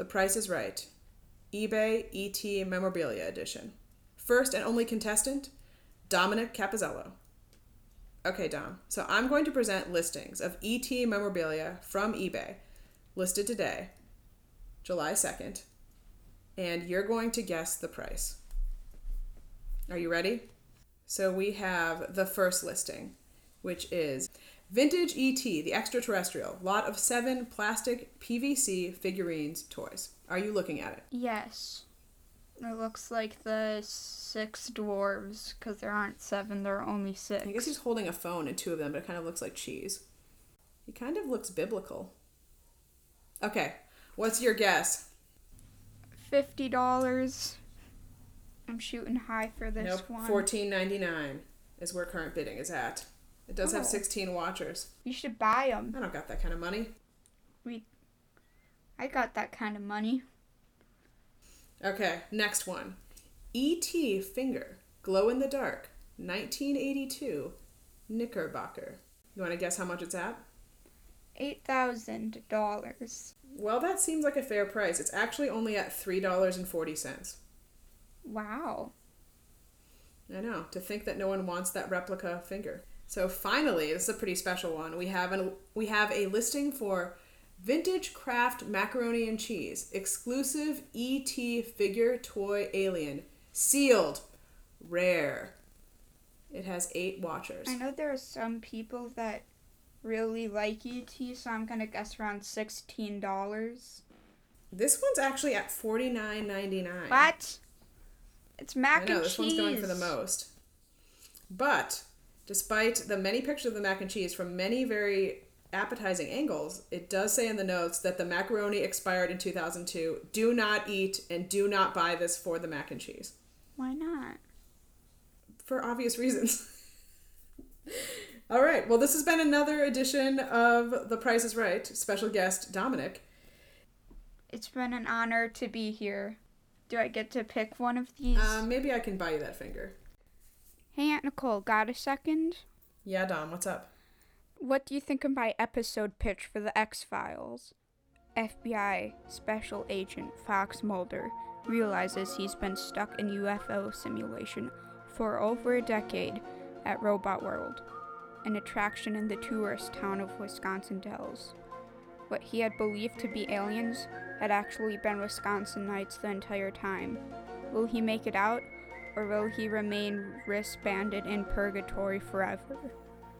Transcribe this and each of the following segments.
The Price is Right, eBay ET Memorabilia Edition. First and only contestant, Dominic Capizzello. Okay, Dom. So I'm going to present listings of ET memorabilia from eBay, listed today, July 2nd, and you're going to guess the price. Are you ready? So we have the first listing, which is Vintage ET, the extraterrestrial, lot of seven plastic PVC figurines toys. Are you looking at it? Yes. It looks like the six dwarves, because there aren't seven, there are only six. I guess he's holding a phone in two of them, but it kind of looks like cheese. He kind of looks biblical. Okay, what's your guess? Fifty dollars. I'm shooting high for this nope, one. fourteen ninety nine is where current bidding is at. It does have Oh. sixteen watchers. You should buy them. I don't got that kind of money. We. I got that kind of money. Okay, next one. E.T. Finger, glow in the dark, 1982, Knickerbocker. You want to guess how much it's at? Eight thousand dollars. Well, that seems like a fair price. It's actually only at $3.40. Wow. I know, to think that no one wants that replica finger. So finally, this is a pretty special one. We have an we have a listing for Vintage Kraft Macaroni and Cheese, exclusive ET figure toy alien, sealed, rare. It has eight watchers. I know there are some people that really like ET, so I'm gonna guess around sixteen dollars. This one's actually at forty nine ninety nine. What? It's mac I know and this cheese. one's going for the most. But despite the many pictures of the mac and cheese from many very appetizing angles, it does say in the notes that the macaroni expired in 2002. Do not eat and do not buy this for the mac and cheese Why not? for obvious reasons. All right. Well, this has been another edition of The Price is Right. Special guest Dominic. It's been an honor to be here. Do I get to pick one of these? Um, maybe I can buy you that finger. Hey, Aunt Nicole, got a second? Yeah, Dom. What's up? What do you think of my episode pitch for the X Files? FBI Special Agent Fox Mulder realizes he's been stuck in UFO simulation for over a decade at Robot World, an attraction in the tourist town of Wisconsin Dells. What he had believed to be aliens had actually been Wisconsinites the entire time. Will he make it out, or will he remain wristbanded in purgatory forever?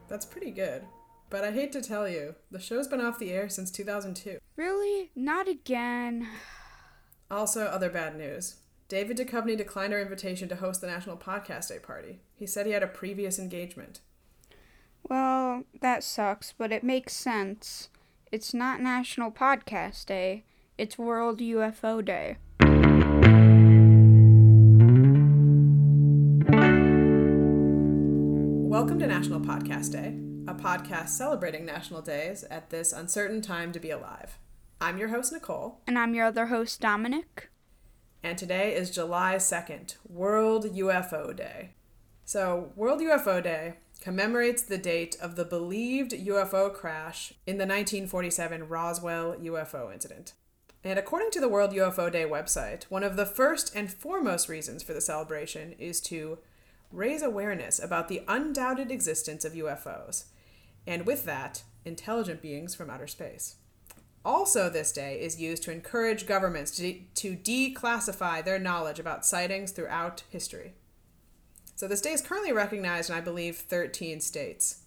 That's pretty good. But I hate to tell you, the show's been off the air since 2002. Really? Not again. Also, other bad news. David Duchovny declined our invitation to host the National Podcast Day party. He said he had a previous engagement. Well, that sucks, but it makes sense. It's not National Podcast Day, it's World UFO Day. Welcome to National Podcast Day, a podcast celebrating national days at this uncertain time to be alive. I'm your host, Nicole, And I'm your other host, Dominic. and today is July 2nd, World UFO Day. So, World UFO Day commemorates the date of the believed UFO crash in the 1947 Roswell UFO incident. And according to the World UFO Day website, one of the first and foremost reasons for the celebration is to raise awareness about the undoubted existence of UFOs, and with that, intelligent beings from outer space. Also, this day is used to encourage governments to, to declassify their knowledge about sightings throughout history. So, this day is currently recognized in, I believe, 13 states.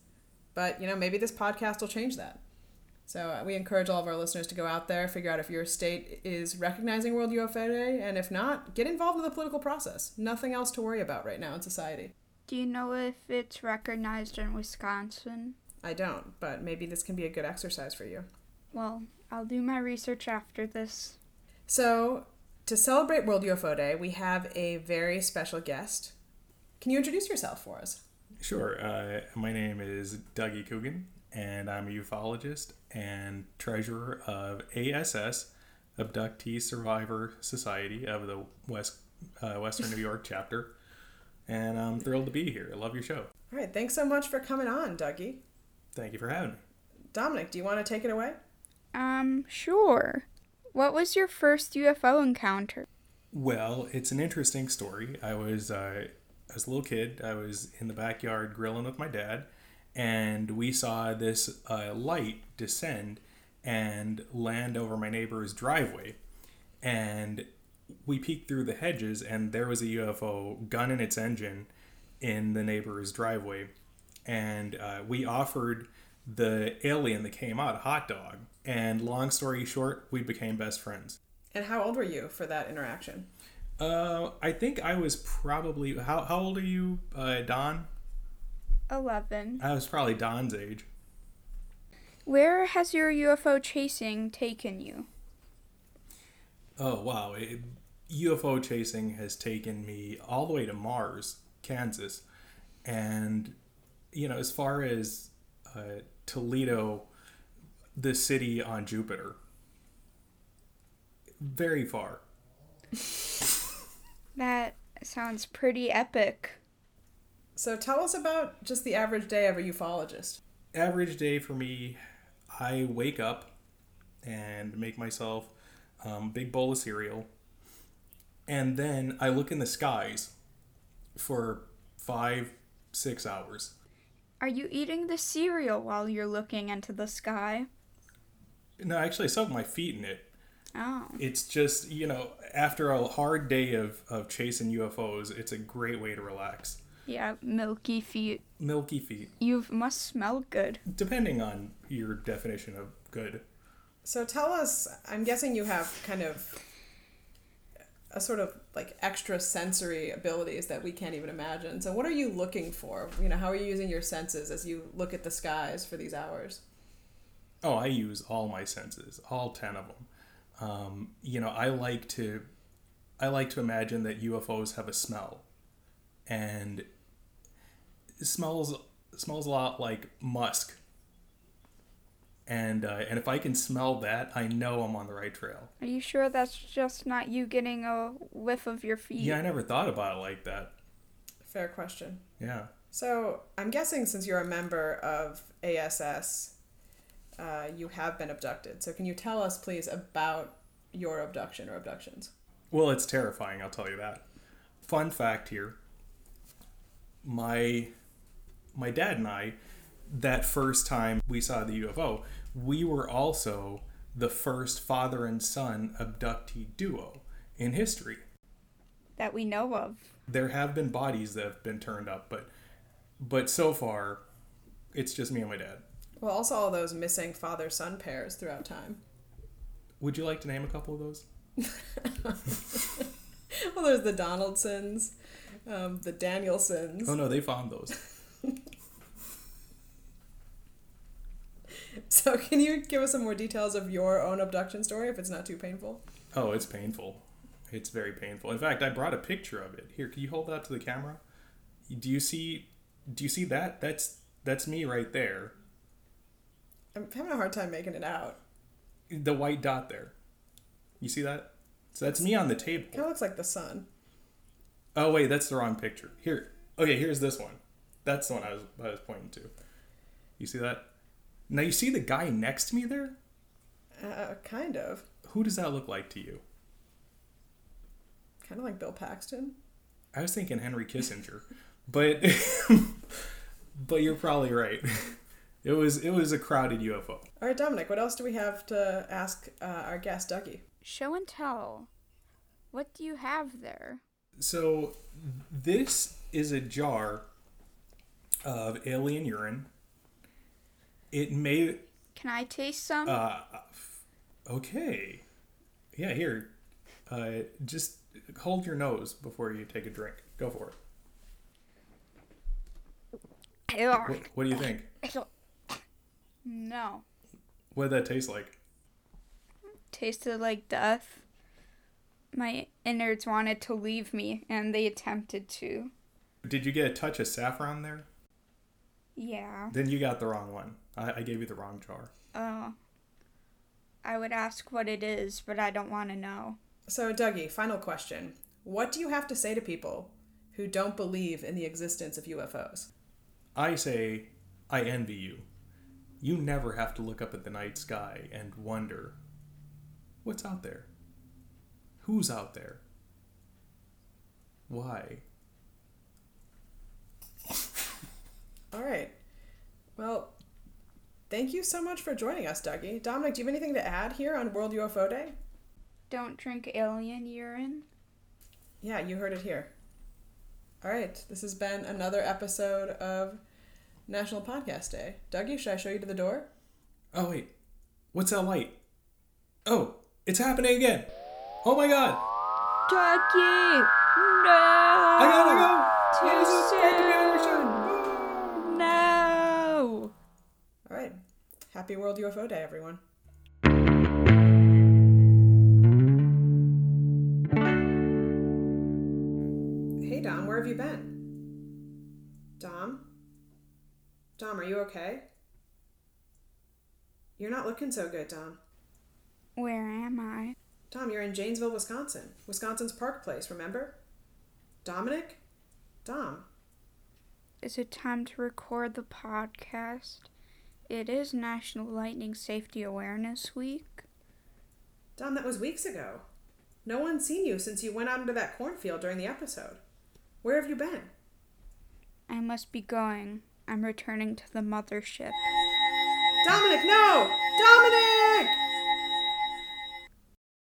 But, you know, maybe this podcast will change that. So, uh, we encourage all of our listeners to go out there, figure out if your state is recognizing World UFO Day, and if not, get involved in the political process. Nothing else to worry about right now in society. Do you know if it's recognized in Wisconsin? I don't, but maybe this can be a good exercise for you. Well, I'll do my research after this. So, to celebrate World UFO Day, we have a very special guest. Can you introduce yourself for us? Sure. Uh, my name is Dougie Coogan, and I'm a ufologist and treasurer of ASS, Abductee Survivor Society of the West uh, Western New York chapter. And I'm thrilled to be here. I love your show. All right, thanks so much for coming on, Dougie. Thank you for having me. Dominic, do you want to take it away? Um, sure. What was your first UFO encounter? Well, it's an interesting story. I was uh, as a little kid. I was in the backyard grilling with my dad, and we saw this uh, light descend and land over my neighbor's driveway. And we peeked through the hedges, and there was a UFO gun in its engine in the neighbor's driveway. And uh, we offered the alien that came out a hot dog. And long story short, we became best friends. And how old were you for that interaction? Uh, I think I was probably how how old are you, uh, Don? 11. I was probably Don's age. Where has your UFO chasing taken you? Oh wow, it, UFO chasing has taken me all the way to Mars, Kansas, and you know as far as uh, Toledo, the city on Jupiter, very far. That sounds pretty epic. So tell us about just the average day of a ufologist. Average day for me, I wake up and make myself um, big bowl of cereal, and then I look in the skies for five, six hours. Are you eating the cereal while you're looking into the sky? No, actually, I soak my feet in it. Oh. It's just, you know, after a hard day of, of chasing UFOs, it's a great way to relax. Yeah, milky feet. Milky feet, You must smell good. depending on your definition of good. So tell us, I'm guessing you have kind of a sort of like extra sensory abilities that we can't even imagine. So what are you looking for? You know, how are you using your senses as you look at the skies for these hours? Oh, I use all my senses, all 10 of them. Um, you know, I like to I like to imagine that UFOs have a smell. And it smells smells a lot like musk. And uh, and if I can smell that, I know I'm on the right trail. Are you sure that's just not you getting a whiff of your feet? Yeah, I never thought about it like that. Fair question. Yeah. So I'm guessing since you're a member of ASS, uh, you have been abducted. So can you tell us, please, about your abduction or abductions? Well, it's terrifying, I'll tell you that. Fun fact here. My my dad and I that first time we saw the UFO, we were also the first father and son abductee duo in history. That we know of. There have been bodies that have been turned up, but but so far it's just me and my dad. Well, also all those missing father son pairs throughout time. Would you like to name a couple of those? Well, there's the Donaldsons, um, the Danielsons. Oh no, they found those. So, can you give us some more details of your own abduction story if it's not too painful? Oh, it's painful. It's very painful. In fact, I brought a picture of it. Here, can you hold that to the camera? Do you see do you see that? That's that's me right there. I'm having a hard time making it out. The white dot there. You see that? So that's me on the table. Kind of looks like the sun. Oh wait, that's the wrong picture. Here. Okay, here's this one. That's the one I was I was pointing to. You see that? Now you see the guy next to me there? Uh, kind of. Who does that look like to you? Kind of like Bill Paxton. I was thinking Henry Kissinger, but but you're probably right. It was it was a crowded UFO. All right, Dominic, what else do we have to ask uh, our guest, Dougie? Show and tell. What do you have there? So this is a jar of alien urine. It may Can I taste some? uh okay. Yeah, here. Uh just hold your nose before you take a drink. Go for it. What, what do you think? No. What did that taste like? Tasted like death. My innards wanted to leave me, and they attempted to. Did you get a touch of saffron there? Yeah. Then you got the wrong one. I, I gave you the wrong jar. Oh. I would ask what it is, but I don't want to know. So, Dougie, final question. What do you have to say to people who don't believe in the existence of UFOs? I say, I envy you. You never have to look up at the night sky and wonder What's out there? Who's out there? Why? All right. Well, thank you so much for joining us, Dougie. Dominic, do you have anything to add here on World UFO Day? Don't drink alien urine. Yeah, you heard it here. All right. This has been another episode of National Podcast Day. Dougie, should I show you to the door? Oh, wait. What's that light? Oh, it's happening again. Oh my god. Dougie! No! I gotta go. Too Yes, to be on your soon. No! All right. Happy World UFO Day, everyone. Hey, Dom, where have you been? Dom? Dom, are you okay? You're not looking so good, Dom. Where am I? Dom, you're in Janesville, Wisconsin. Wisconsin's Park Place, remember? Dominic? Dom. Is it time to record the podcast? It is National Lightning Safety Awareness Week. Don, that was weeks ago. No one's seen you since you went out into that cornfield during the episode. Where have you been? I must be going. I'm returning to the mothership. Dominic, no! Dominic!